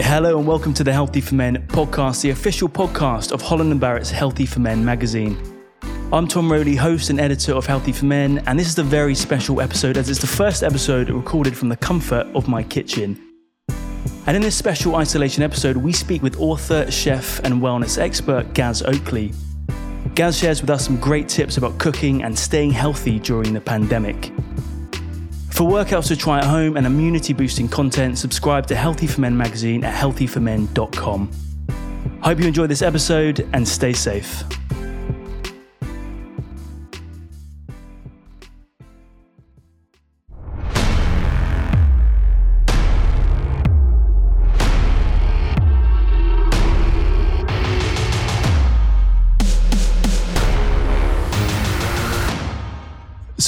Hello and welcome to the Healthy for Men podcast, the official podcast of Holland and Barrett's Healthy for Men magazine. I'm Tom Rowley, host and editor of Healthy for Men, and this is a very special episode as it's the first episode recorded from the comfort of my kitchen. And in this special isolation episode, we speak with author, chef, and wellness expert Gaz Oakley. Gaz shares with us some great tips about cooking and staying healthy during the pandemic. For workouts to try at home and immunity boosting content, subscribe to Healthy for Men magazine at healthyformen.com. Hope you enjoy this episode and stay safe.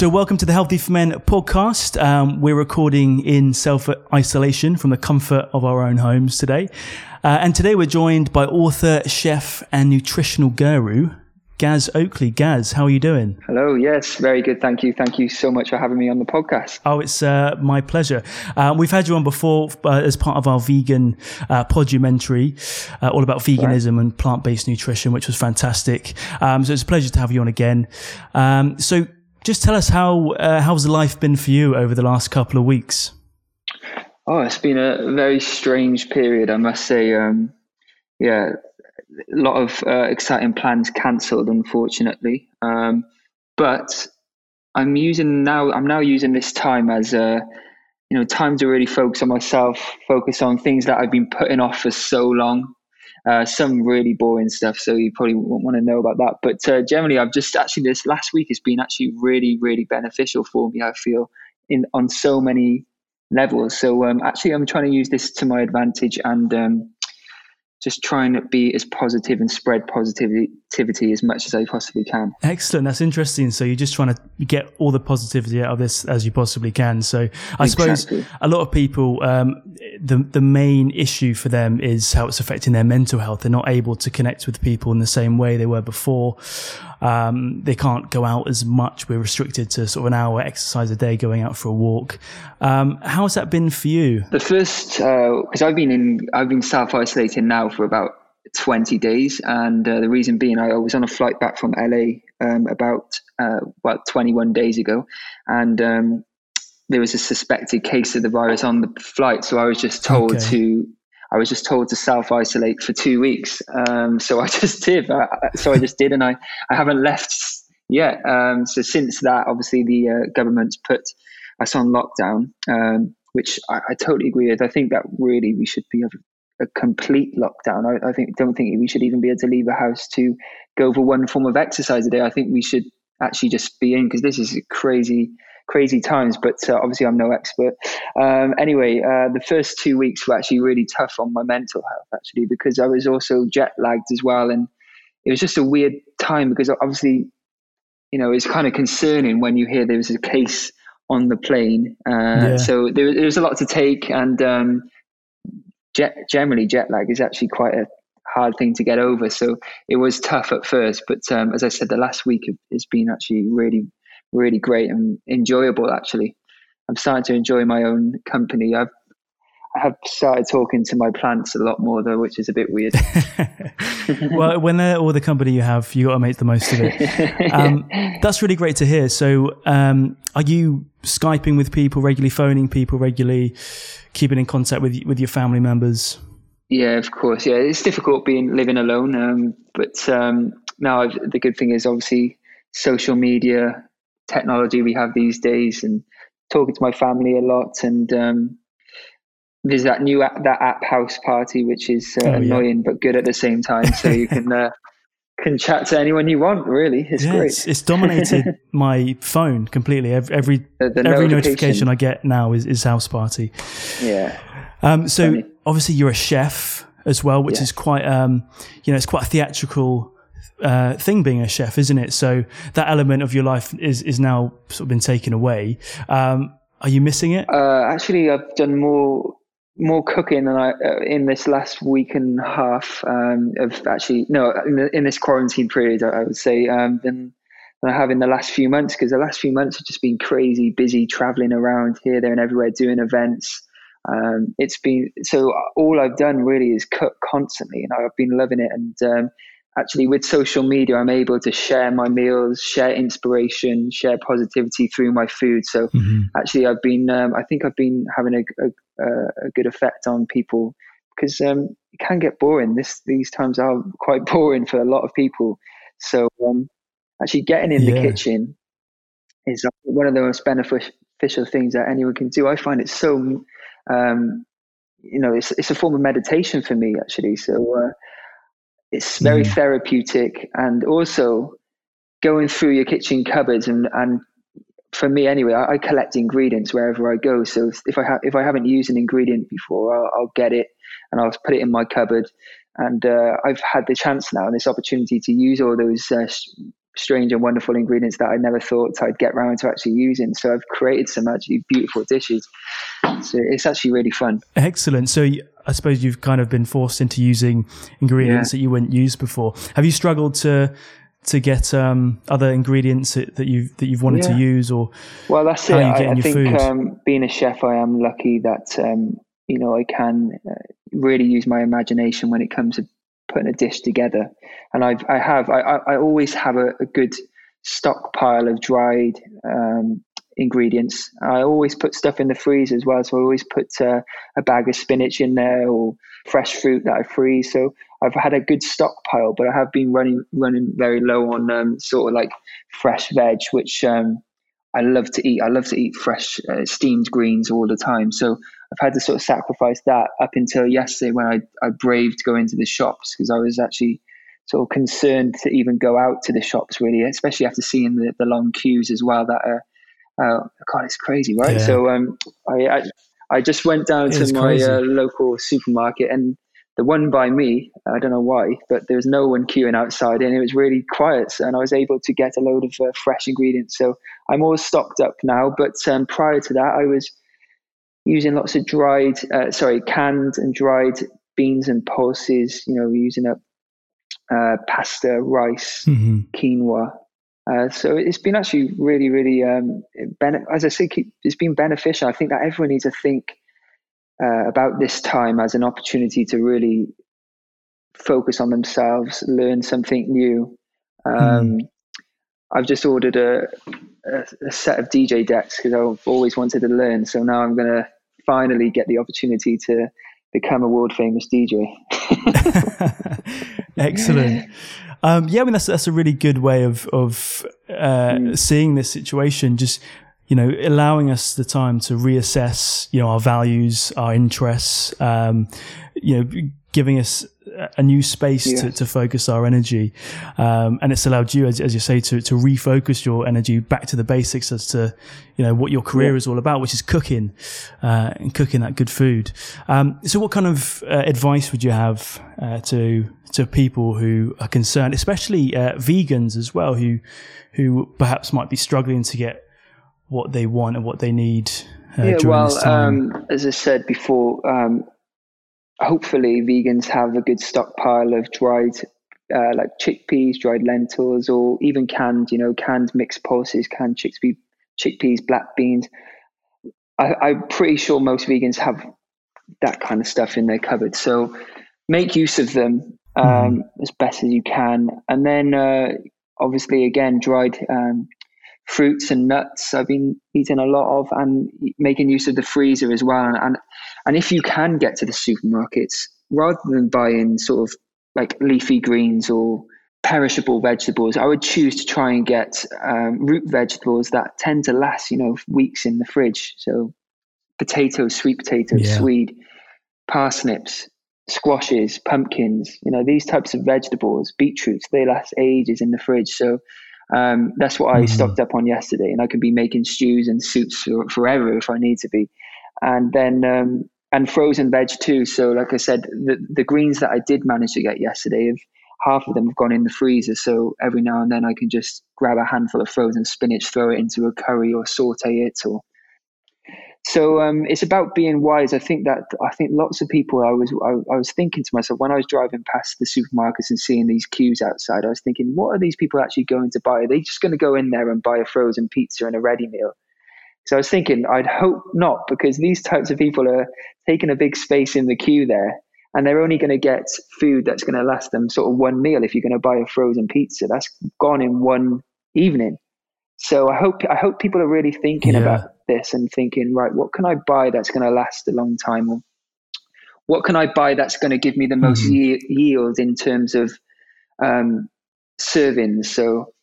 So, welcome to the Healthy for Men podcast. Um, we're recording in self isolation from the comfort of our own homes today. Uh, and today we're joined by author, chef, and nutritional guru, Gaz Oakley. Gaz, how are you doing? Hello. Yes, very good. Thank you. Thank you so much for having me on the podcast. Oh, it's uh, my pleasure. Uh, we've had you on before uh, as part of our vegan uh, podumentary, uh, all about veganism right. and plant based nutrition, which was fantastic. Um, so it's a pleasure to have you on again. Um, so, just tell us how uh, how's life been for you over the last couple of weeks? Oh, it's been a very strange period, I must say. Um, yeah, a lot of uh, exciting plans cancelled, unfortunately. Um, but I'm using now. I'm now using this time as a you know time to really focus on myself, focus on things that I've been putting off for so long. Uh, some really boring stuff, so you probably won't want to know about that. But uh, generally, I've just actually this last week has been actually really, really beneficial for me. I feel in on so many levels. So um, actually, I'm trying to use this to my advantage and um, just trying to be as positive and spread positivity as much as I possibly can. Excellent. That's interesting. So you're just trying to get all the positivity out of this as you possibly can. So I exactly. suppose a lot of people, um, the the main issue for them is how it's affecting their mental health. They're not able to connect with people in the same way they were before. Um, they can't go out as much. We're restricted to sort of an hour exercise a day, going out for a walk. Um, how has that been for you? The first, because uh, I've been in, I've been self isolating now for about 20 days. And uh, the reason being, I was on a flight back from LA um, about, uh, about 21 days ago. And um, there was a suspected case of the virus on the flight. So I was just told okay. to. I was just told to self isolate for two weeks. Um, so I just did. I, so I just did, and I, I haven't left yet. Um, so since that, obviously the uh, government's put us on lockdown, um, which I, I, totally agree with. I think that really we should be a complete lockdown. I, I, think don't think we should even be able to leave a house to go for one form of exercise a day. I think we should actually just be in because this is crazy, crazy times. But uh, obviously, I'm no expert. Um, anyway, uh, the first two weeks were actually really tough on my mental health, actually, because I was also jet lagged as well, and it was just a weird time because obviously, you know, it's kind of concerning when you hear there was a case on the plane. Uh, yeah. So there, there was a lot to take, and um, jet, generally jet lag is actually quite a hard thing to get over. So it was tough at first, but um, as I said, the last week has been actually really, really great and enjoyable. Actually, I'm starting to enjoy my own company. I've I have started talking to my plants a lot more though, which is a bit weird. well, when they're all the company you have, you got to make the most of it. Um, that's really great to hear. So, um, are you skyping with people regularly, phoning people regularly, keeping in contact with with your family members? Yeah, of course. Yeah, it's difficult being living alone, um, but um, now the good thing is obviously social media technology we have these days, and talking to my family a lot, and um, there's that new app, that app House Party, which is uh, oh, annoying yeah. but good at the same time. So you can uh, can chat to anyone you want. Really, it's yeah, great. It's, it's dominated my phone completely. Every every, the, the every notification. notification. I get now is, is House Party. Yeah. Um, so Funny. obviously you're a chef as well, which yeah. is quite um, you know, it's quite a theatrical uh, thing being a chef, isn't it? So that element of your life is is now sort of been taken away. Um, are you missing it? Uh, actually, I've done more more cooking than I uh, in this last week and a half um, of actually no in, the, in, this quarantine period I, would say um, than, than I have in the last few months because the last few months have just been crazy busy traveling around here there and everywhere doing events Um, it's been so all I've done really is cook constantly, and I've been loving it. And um, actually, with social media, I'm able to share my meals, share inspiration, share positivity through my food. So mm-hmm. actually, I've been um, I think I've been having a, a, a good effect on people because um, it can get boring. This these times are quite boring for a lot of people. So um, actually, getting in yeah. the kitchen is one of the most beneficial things that anyone can do. I find it so um, you know, it's it's a form of meditation for me actually. So uh, it's very mm. therapeutic, and also going through your kitchen cupboards and and for me anyway, I, I collect ingredients wherever I go. So if I have if I haven't used an ingredient before, I'll, I'll get it and I'll put it in my cupboard. And uh, I've had the chance now and this opportunity to use all those uh, strange and wonderful ingredients that I never thought I'd get around to actually using. So I've created some actually beautiful dishes. So it's actually really fun. Excellent. So I suppose you've kind of been forced into using ingredients yeah. that you wouldn't use before. Have you struggled to to get um, other ingredients that, that you've that you've wanted yeah. to use, or well, that's it. I, I think um, being a chef, I am lucky that um, you know I can uh, really use my imagination when it comes to putting a dish together. And I've, I have, I, I always have a, a good stockpile of dried um, ingredients. I always put stuff in the freezer as well. So I always put uh, a bag of spinach in there or fresh fruit that I freeze. So I've had a good stockpile, but I have been running running very low on um, sort of like fresh veg, which um, I love to eat. I love to eat fresh uh, steamed greens all the time. So I've had to sort of sacrifice that up until yesterday when I, I braved going to the shops because I was actually sort of concerned to even go out to the shops really, especially after seeing the, the long queues as well. That are, uh, God, it's crazy, right? Yeah. So um, I, I, I just went down it to my uh, local supermarket and the one by me, I don't know why, but there was no one queuing outside and it was really quiet. And I was able to get a load of uh, fresh ingredients. So I'm all stocked up now. But um, prior to that, I was using lots of dried, uh, sorry, canned and dried beans and pulses. You know, using up uh, pasta, rice, mm-hmm. quinoa. Uh, so it's been actually really, really, um, ben- as I say, it's been beneficial. I think that everyone needs to think uh, about this time as an opportunity to really focus on themselves, learn something new. Um, mm. I've just ordered a, a, a set of DJ decks because I've always wanted to learn. So now I'm going to finally get the opportunity to become a world famous DJ. Excellent. Um, yeah, I mean that's that's a really good way of of uh, mm. seeing this situation. Just you know, allowing us the time to reassess, you know, our values, our interests. Um, you know, giving us a new space to, to focus our energy. Um, and it's allowed you, as, as you say, to, to refocus your energy back to the basics as to, you know, what your career yeah. is all about, which is cooking, uh, and cooking that good food. Um, so what kind of uh, advice would you have, uh, to, to people who are concerned, especially, uh, vegans as well, who, who perhaps might be struggling to get what they want and what they need? Uh, yeah, well, um, as I said before, um, hopefully vegans have a good stockpile of dried uh, like chickpeas, dried lentils, or even canned, you know, canned mixed pulses, canned chickpea, chickpeas, black beans. I, I'm pretty sure most vegans have that kind of stuff in their cupboard. So make use of them um, mm. as best as you can. And then, uh, obviously, again, dried um, fruits and nuts I've been eating a lot of and making use of the freezer as well. And, and, and if you can get to the supermarkets, rather than buying sort of like leafy greens or perishable vegetables, I would choose to try and get um, root vegetables that tend to last, you know, weeks in the fridge. So potatoes, sweet potatoes, yeah. swede, parsnips, squashes, pumpkins, you know, these types of vegetables, beetroots, they last ages in the fridge. So um, that's what I mm-hmm. stocked up on yesterday, and I can be making stews and soups for, forever if I need to be. And then um, and frozen veg too. So, like I said, the the greens that I did manage to get yesterday, have, half of them have gone in the freezer. So every now and then I can just grab a handful of frozen spinach, throw it into a curry, or saute it, or so um, it's about being wise. I think that I think lots of people. I was I, I, was thinking to myself when I was driving past the supermarkets and seeing these queues outside. I was thinking, what are these people actually going to buy? Are they just going to go in there and buy a frozen pizza and a ready meal? So I was thinking, I'd hope not, because these types of people are taking a big space in the queue there, and they're only going to get food that's going to last them sort of one meal. If you're going to buy a frozen pizza, that's gone in one evening. So I hope I hope people are really thinking yeah. about this and thinking, right, what can I buy that's going to last a long time, or what can I buy that's going to give me the most mm-hmm. ye- yield in terms of um, servings? So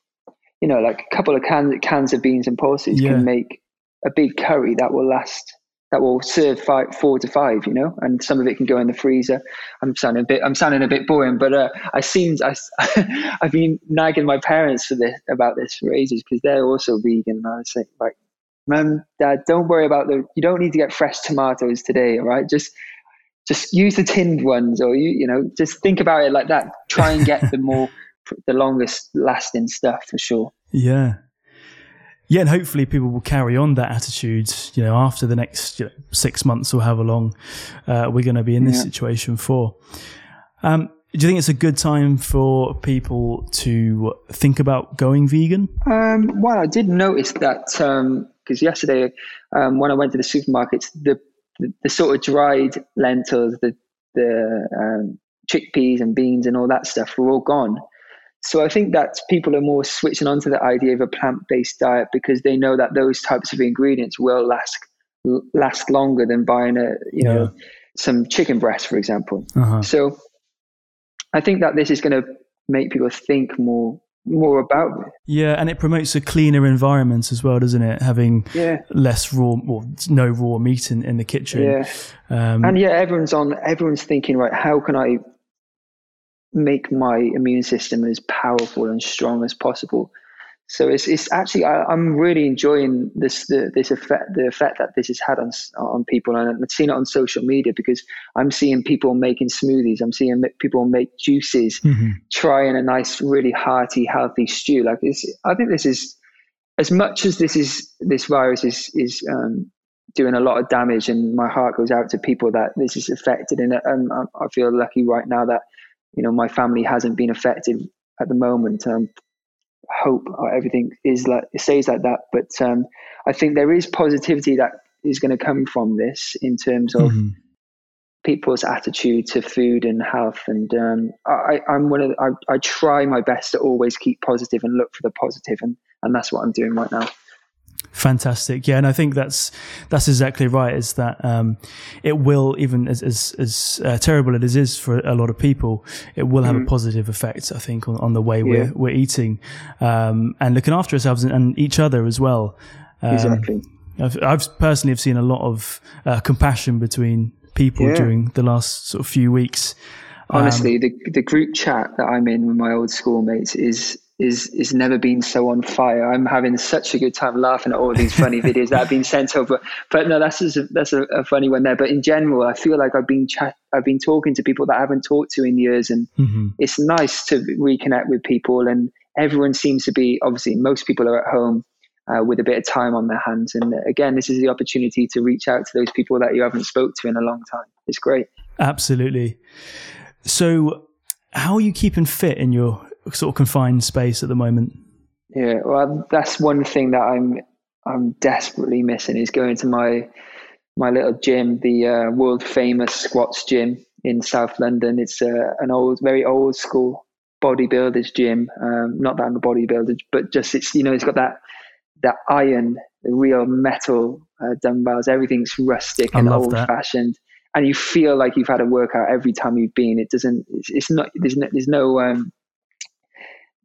you know, like a couple of cans cans of beans and pulses yeah. can make a big curry that will last that will serve five, four to five, you know, and some of it can go in the freezer. I'm sounding a bit, I'm sounding a bit boring, but uh, I seemed, I, I've been nagging my parents for this about this for ages because they're also vegan. And I was like, mum, dad, don't worry about the, you don't need to get fresh tomatoes today, all right? Just, just use the tinned ones, or you, you know, just think about it like that. Try and get the more, the longest lasting stuff for sure. Yeah, yeah, and hopefully people will carry on that attitude. You know, after the next you know, six months or however long uh, we're going to be in this yeah. situation for. Um, do you think it's a good time for people to think about going vegan? Um, well, I did notice that because yesterday um, when I went to the supermarkets, the, the, the sort of dried lentils, the the um, chickpeas and beans and all that stuff were all gone. So I think that people are more switching onto the idea of a plant-based diet because they know that those types of ingredients will last last longer than buying a you know some chicken breast, for example. Uh-huh. So I think that this is going to make people think more more about it. Yeah, and it promotes a cleaner environment as well, doesn't it? Having yeah. less raw or no raw meat in, in the kitchen. Yeah. Um, and yeah, everyone's on everyone's thinking, right, how can I make my immune system as powerful and strong as possible. So it's it's actually I, am really enjoying this the, this effect the effect that this has had on on people and I've seen it on social media because I'm seeing people making smoothies I'm seeing people make juices mm-hmm. trying a nice really hearty healthy stew like this I think this is as much as this is this virus is is um, doing a lot of damage and my heart goes out to people that this is affected and, and I feel lucky right now that you know my family hasn't been affected at the moment. Um, hope or everything is like it stays like that, but um, I think there is positivity that is going to come from this in terms of mm-hmm. people's attitude to food and health. And um, I, am one of the, I, I try my best to always keep positive and look for the positive, and and that's what I'm doing right now. Fantastic, yeah, and I think that's that's exactly right. Is that um, it will even as as, as uh, terrible as it is for a lot of people, it will have mm. a positive effect. I think on, on the way yeah. we're we're eating um, and looking after ourselves and, and each other as well. Um, exactly. I've, I've, personally have seen a lot of uh, compassion between people yeah. during the last sort of few weeks. Honestly, um, the the group chat that I'm in with my old schoolmates is is is never been so on fire. I'm having such a good time laughing at all these funny videos that have been sent over. But no, that's a, that's a, a, funny one there. But in general, I feel like I've been chat, I've been talking to people that I haven't talked to in years, and mm-hmm. it's nice to reconnect with people. And everyone seems to be obviously most people are at home. Uh, with a bit of time on their hands, and again, this is the opportunity to reach out to those people that you haven't spoke to in a long time. It's great. Absolutely. So, how are you keeping fit in your sort of confined space at the moment? Yeah, well, that's one thing that I'm I'm desperately missing is going to my my little gym, the uh, world famous squats gym in South London. It's uh, an old, very old school bodybuilders gym. Um, not that I'm a bodybuilder, but just it's you know it's got that that iron, the real metal uh, dumbbells. Everything's rustic and old that. fashioned, and you feel like you've had a workout every time you've been. It doesn't. It's, it's not. There's no. There's no um,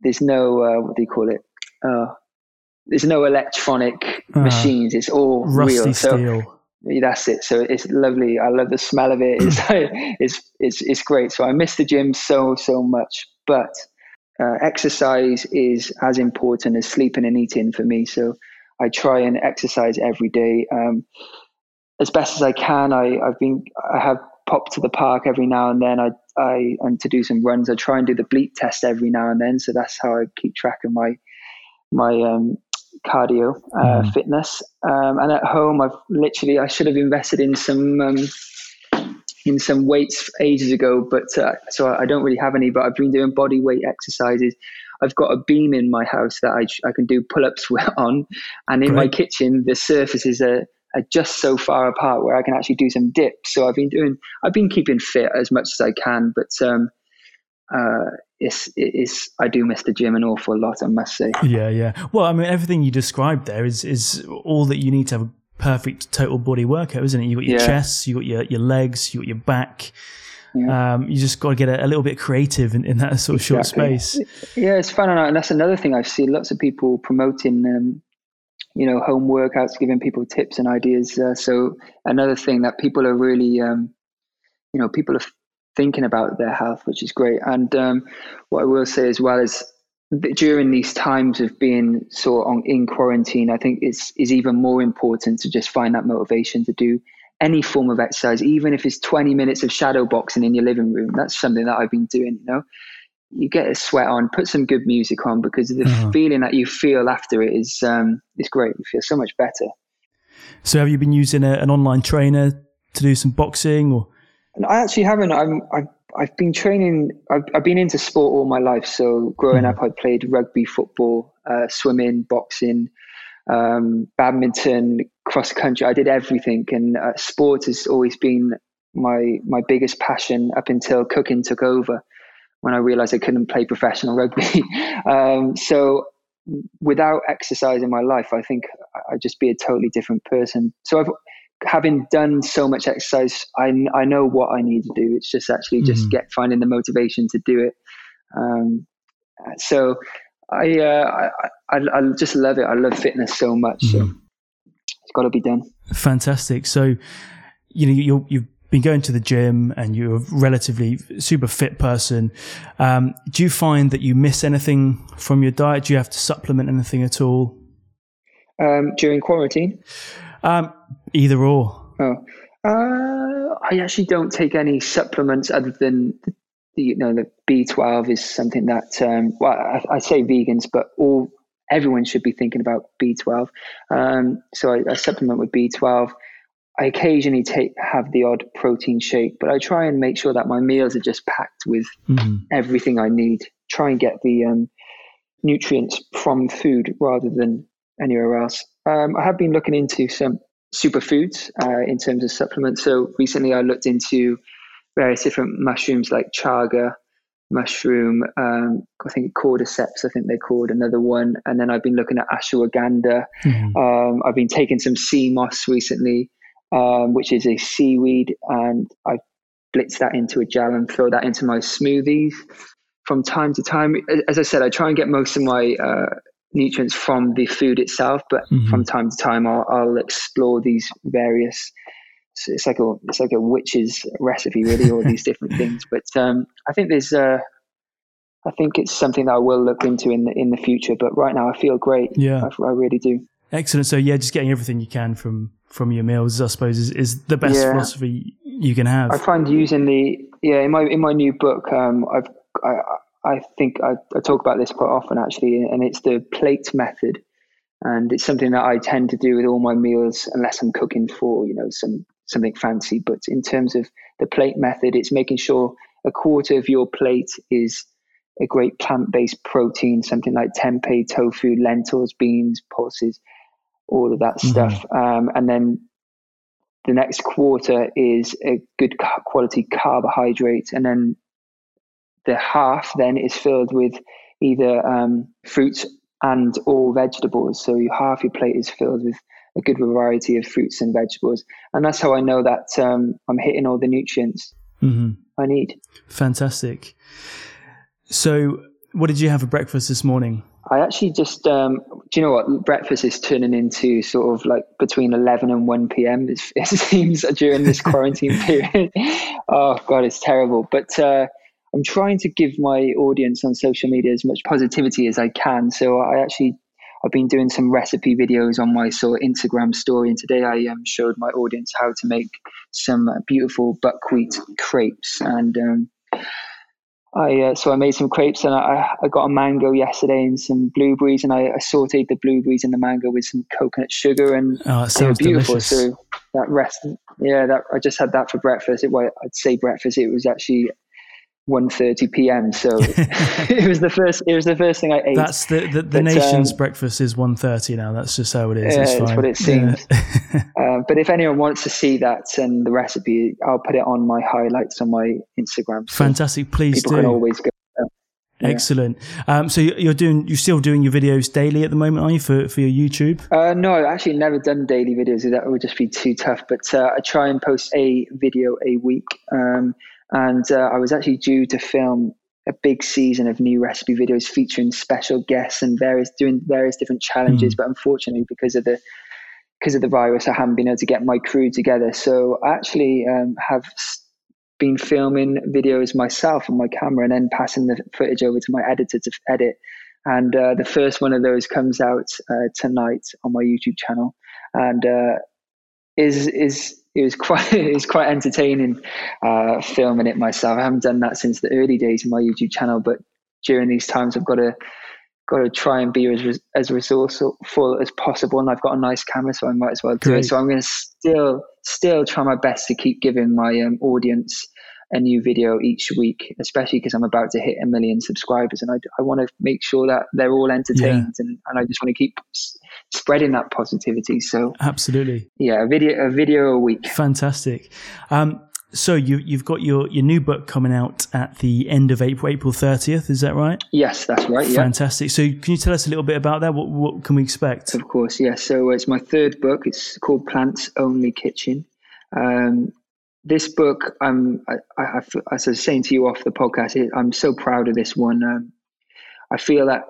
there's no uh, what do you call it? Uh, there's no electronic uh, machines. It's all real. So steel. that's it. So it's lovely. I love the smell of it. It's it's it's it's great. So I miss the gym so so much, but uh, exercise is as important as sleeping and eating for me. So I try and exercise every day um, as best as I can. I I've been I have pop to the park every now and then. I, I and to do some runs. I try and do the bleep test every now and then. So that's how I keep track of my my um, cardio uh, mm. fitness. Um, and at home, I've literally I should have invested in some um, in some weights ages ago, but uh, so I don't really have any. But I've been doing body weight exercises. I've got a beam in my house that I, I can do pull ups on, and in Great. my kitchen the surfaces are, are just so far apart where I can actually do some dips. So I've been doing, I've been keeping fit as much as I can, but um, uh, it's, it's, I do miss the gym an awful lot, I must say. Yeah, yeah. Well, I mean, everything you described there is is all that you need to have a perfect total body workout, isn't it? You got your yeah. chest, you got your your legs, you got your back. Yeah. Um, you just got to get a, a, little bit creative in, in that sort of exactly. short space. Yeah, it's fun, and that's another thing I've seen lots of people promoting. Um, you know, home workouts, giving people tips and ideas. Uh, so another thing that people are really, um, you know, people are thinking about their health, which is great. And um, what I will say as well is during these times of being sort of in quarantine, I think it's is even more important to just find that motivation to do any form of exercise, even if it's 20 minutes of shadow boxing in your living room. That's something that I've been doing, you know. You get a sweat on, put some good music on because the uh-huh. feeling that you feel after it is um, is great. You feel so much better. So, have you been using a, an online trainer to do some boxing, or? I actually haven't. I'm. I've, I've been training. I've, I've been into sport all my life. So, growing mm. up, I played rugby, football, uh, swimming, boxing, um, badminton, cross country. I did everything, and uh, sport has always been my my biggest passion up until cooking took over. When I realized I couldn't play professional rugby, um, so without exercise in my life, I think I'd just be a totally different person. So I've having done so much exercise, I, I know what I need to do. It's just actually just mm. get finding the motivation to do it. Um, so I, uh, I, I, I just love it. I love fitness so much. Mm. So mm-hmm. it's got to be done. Fantastic. So, you know, you you've been going to the gym and you're a relatively super fit person. Um, do you find that you miss anything from your diet? Do you have to supplement anything at all? Um, during quarantine? Um, either or. Oh, uh, I actually don't take any supplements other than the, you know the B12 is something that um, well I, I, say vegans, but all everyone should be thinking about B12. Um, so I, I, supplement with B12. I occasionally take have the odd protein shake, but I try and make sure that my meals are just packed with mm-hmm. everything I need. Try and get the um, nutrients from food rather than anywhere else. Um, I have been looking into some superfoods uh, in terms of supplements. So recently I looked into various different mushrooms like chaga mushroom, um, I think cordyceps, I think they're called another one. And then I've been looking at ashwagandha. Mm-hmm. Um, I've been taking some sea moss recently, um, which is a seaweed, and I blitz that into a gel and throw that into my smoothies from time to time. As I said, I try and get most of my uh, nutrients from the food itself, but mm-hmm. from time to time I'll, I'll explore these various. It's like a it's like a witch's recipe, really, all these different things. But um, I think there's uh, I think it's something that I will look into in the in the future. But right now, I feel great. Yeah, I, I really do. Excellent. So yeah, just getting everything you can from from your meals, I suppose, is, is the best yeah. philosophy you can have. I find using the yeah in my in my new book, um, I've I, I think I, I, talk about this quite often actually, and it's the plate method. And it's something that I tend to do with all my meals, unless I'm cooking for you know some something fancy. But in terms of the plate method, it's making sure a quarter of your plate is a great plant-based protein, something like tempeh, tofu, lentils, beans, pulses, all of that mm-hmm. stuff. Um, and then the next quarter is a good quality carbohydrate, and then the half then is filled with either um, fruits and or vegetables. So your half your plate is filled with a good variety of fruits and vegetables, and that's how I know that um, I'm hitting all the nutrients mm-hmm. I need. Fantastic. So, what did you have for breakfast this morning? I actually just, um, do you know what? Breakfast is turning into sort of like between 11 and 1 p.m. It, it seems during this quarantine period. oh, God, it's terrible. But uh, I'm trying to give my audience on social media as much positivity as I can. So I actually I've been doing some recipe videos on my sort of Instagram story, and today I um, showed my audience how to make some beautiful buckwheat crepes. And um, I uh, so I made some crepes, and I, I got a mango yesterday and some blueberries, and I, I sautéed the blueberries and the mango with some coconut sugar, and oh, sounds beautiful. Delicious. So that rest, Yeah, that I just had that for breakfast. It, well, I'd say breakfast. It was actually 1.30 p.m. So it was the first. It was the first thing I ate. That's the the, the but, nation's um, breakfast is 1.30 now. That's just how it is. Yeah, it's what it seems. Yeah. uh, but if anyone wants to see that and the recipe, I'll put it on my highlights on my Instagram. So Fantastic! Please people do. can always go. Yeah. Excellent. Um, so you're doing, you're still doing your videos daily at the moment, are you, for, for your YouTube? Uh, no, I've actually never done daily videos. That would just be too tough. But uh, I try and post a video a week. Um, and uh, I was actually due to film a big season of new recipe videos featuring special guests and various doing various different challenges. Mm. But unfortunately, because of the because of the virus, I haven't been able to get my crew together. So I actually um, have been filming videos myself on my camera and then passing the footage over to my editor to edit. And uh, the first one of those comes out uh, tonight on my YouTube channel, and uh, is is it was quite it was quite entertaining uh, filming it myself. I haven't done that since the early days of my YouTube channel, but during these times, I've got to got to try and be as as resourceful as possible. And I've got a nice camera, so I might as well do Great. it. So I'm going to still still try my best to keep giving my um, audience a new video each week, especially because I'm about to hit a million subscribers, and I, I want to make sure that they're all entertained, yeah. and, and I just want to keep s- spreading that positivity. So absolutely, yeah, a video a video a week, fantastic. Um, so you you've got your your new book coming out at the end of April, April thirtieth. Is that right? Yes, that's right. Yeah. Fantastic. So can you tell us a little bit about that? What what can we expect? Of course, yes. So it's my third book. It's called Plants Only Kitchen. Um, this book, I'm, I, I, as I was saying to you off the podcast, I'm so proud of this one. Um, I feel that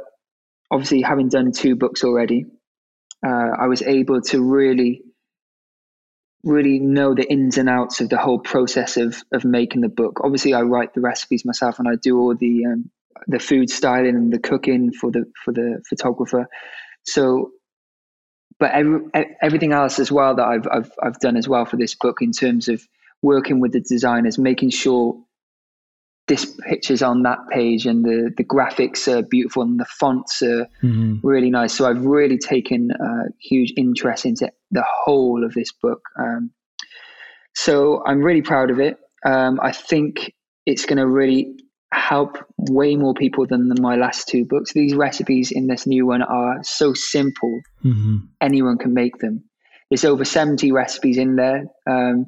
obviously having done two books already, uh, I was able to really, really know the ins and outs of the whole process of of making the book. Obviously, I write the recipes myself, and I do all the um, the food styling and the cooking for the for the photographer. So but every, everything else as well that I've, I've I've done as well for this book in terms of working with the designers, making sure this picture's on that page and the, the graphics are beautiful and the fonts are mm-hmm. really nice. So I've really taken a huge interest into the whole of this book. Um, so I'm really proud of it. Um, I think it's going to really help way more people than, than, my last two books. These recipes in this new one are so simple, mm-hmm. anyone can make them. There's over 70 recipes in there. Um,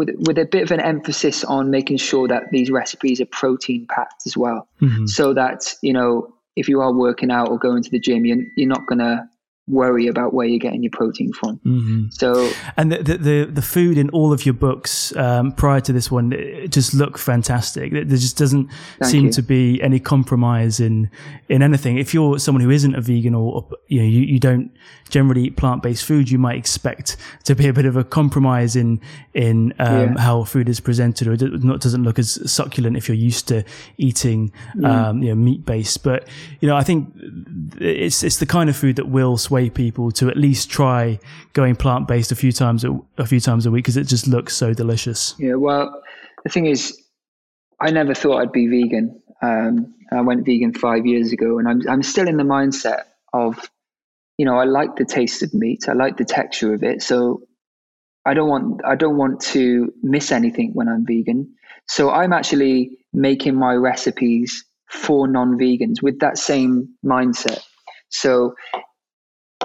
with with a bit of an emphasis on making sure that these recipes are protein packed as well, mm-hmm. so that you know if you are working out or going to the gym, you're, you're not going to worry about where you're getting your protein from. Mm-hmm. So, and the, the, the food in all of your books um, prior to this one just look fantastic. There just doesn't seem you. to be any compromise in in anything. If you're someone who isn't a vegan or you know you, you don't generally eat plant based food, you might expect to be a bit of a compromise in in um, yeah. how food is presented, or it not doesn't look as succulent if you're used to eating mm. um, you know meat based. But you know, I think it's it's the kind of food that will sway people to at least try going plant based a few times a, a few times a week because it just looks so delicious. Yeah, well, the thing is, I never thought I'd be vegan. Um, I went vegan five years ago, and I'm I'm still in the mindset of, you know, I like the taste of meat, I like the texture of it, so I don't want I don't want to miss anything when I'm vegan. So I'm actually making my recipes for non-vegans with that same mindset. So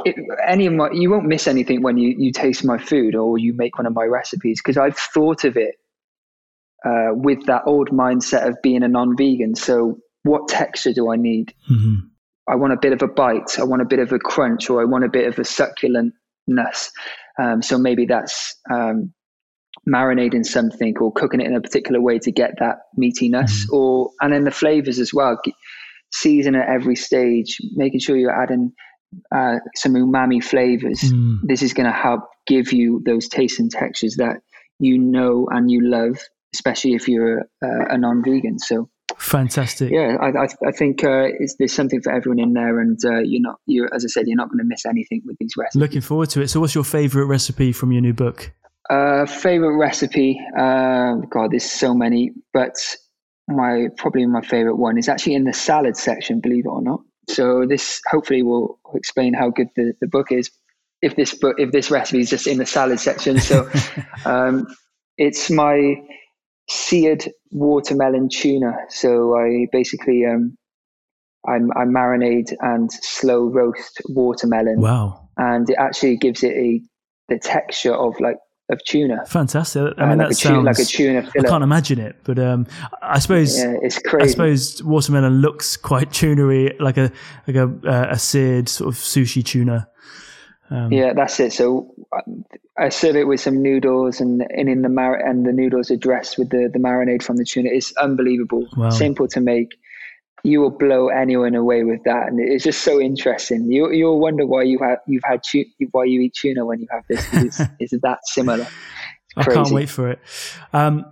it, any of my you won't miss anything when you you taste my food or you make one of my recipes because I've thought of it uh, with that old mindset of being a non-vegan. So what texture do I need? Mm-hmm. I want a bit of a bite. I want a bit of a crunch, or I want a bit of a succulentness. Um, so maybe that's um, marinating something or cooking it in a particular way to get that meatiness, mm-hmm. or and then the flavors as well. Season at every stage, making sure you're adding uh, some umami flavors. Mm. This is going to help give you those tastes and textures that you know and you love, especially if you're uh, a non-vegan. So fantastic. Yeah, I, I, I think uh, there's something for everyone in there, and uh, you're not, you as I said, you're not going to miss anything with these recipes. Looking forward to it. So, what's your favorite recipe from your new book? Uh, favorite recipe? Uh, God, there's so many, but my probably my favorite one is actually in the salad section. Believe it or not. So this hopefully will explain how good the, the book is. if this book if this recipe is just in the salad section. So um, it's my seared watermelon tuna. So I basically um, I, I marinate and slow roast watermelon. Wow! And it actually gives it a the texture of like of tuna. Fantastic. I mean, uh, like that a sounds tuna, like a tuna fillet. I can't imagine it, but um, I suppose Yeah, it's crazy. I suppose watermelon looks quite tunery, like a like a uh, a seared sort of sushi tuna. Um, Yeah, that's it. So uh, I serve it with some noodles, and, and in the mar- and the noodles are dressed with the the marinade from the tuna. It's unbelievable, Wow. simple to make. You will blow anyone away with that, and it's just so interesting. You you'll wonder why you have you've had tu- why you eat tuna when you have this. It's, it's that similar. It's I can't wait for it. Um,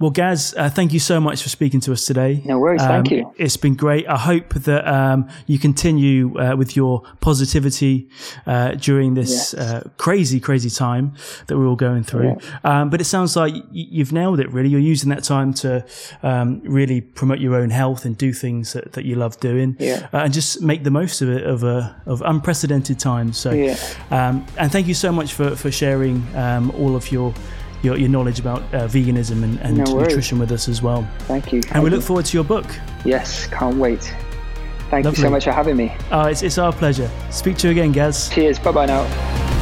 well, Gaz, uh, thank you so much for speaking to us today. No worries, thank Um, you. It's been great. I hope that um, you continue uh, with your positivity uh, during this Yes. uh, crazy, crazy time that we're all going through. Um, but it sounds like you've nailed it, really. You're using that time to um, really promote your own health and do things that, that you love doing Yeah. uh, and just make the most of it of, a, of unprecedented times. So, Yeah. um, and thank you so much for, for sharing um, all of your, your, your knowledge about uh, veganism and, and No nutrition with us as well. Thank you. And we look forward to your book. Yes, can't wait. Thank you so much for having me. Uh, it's, it's our pleasure. Speak to you again, Gaz. Cheers. Bye bye now.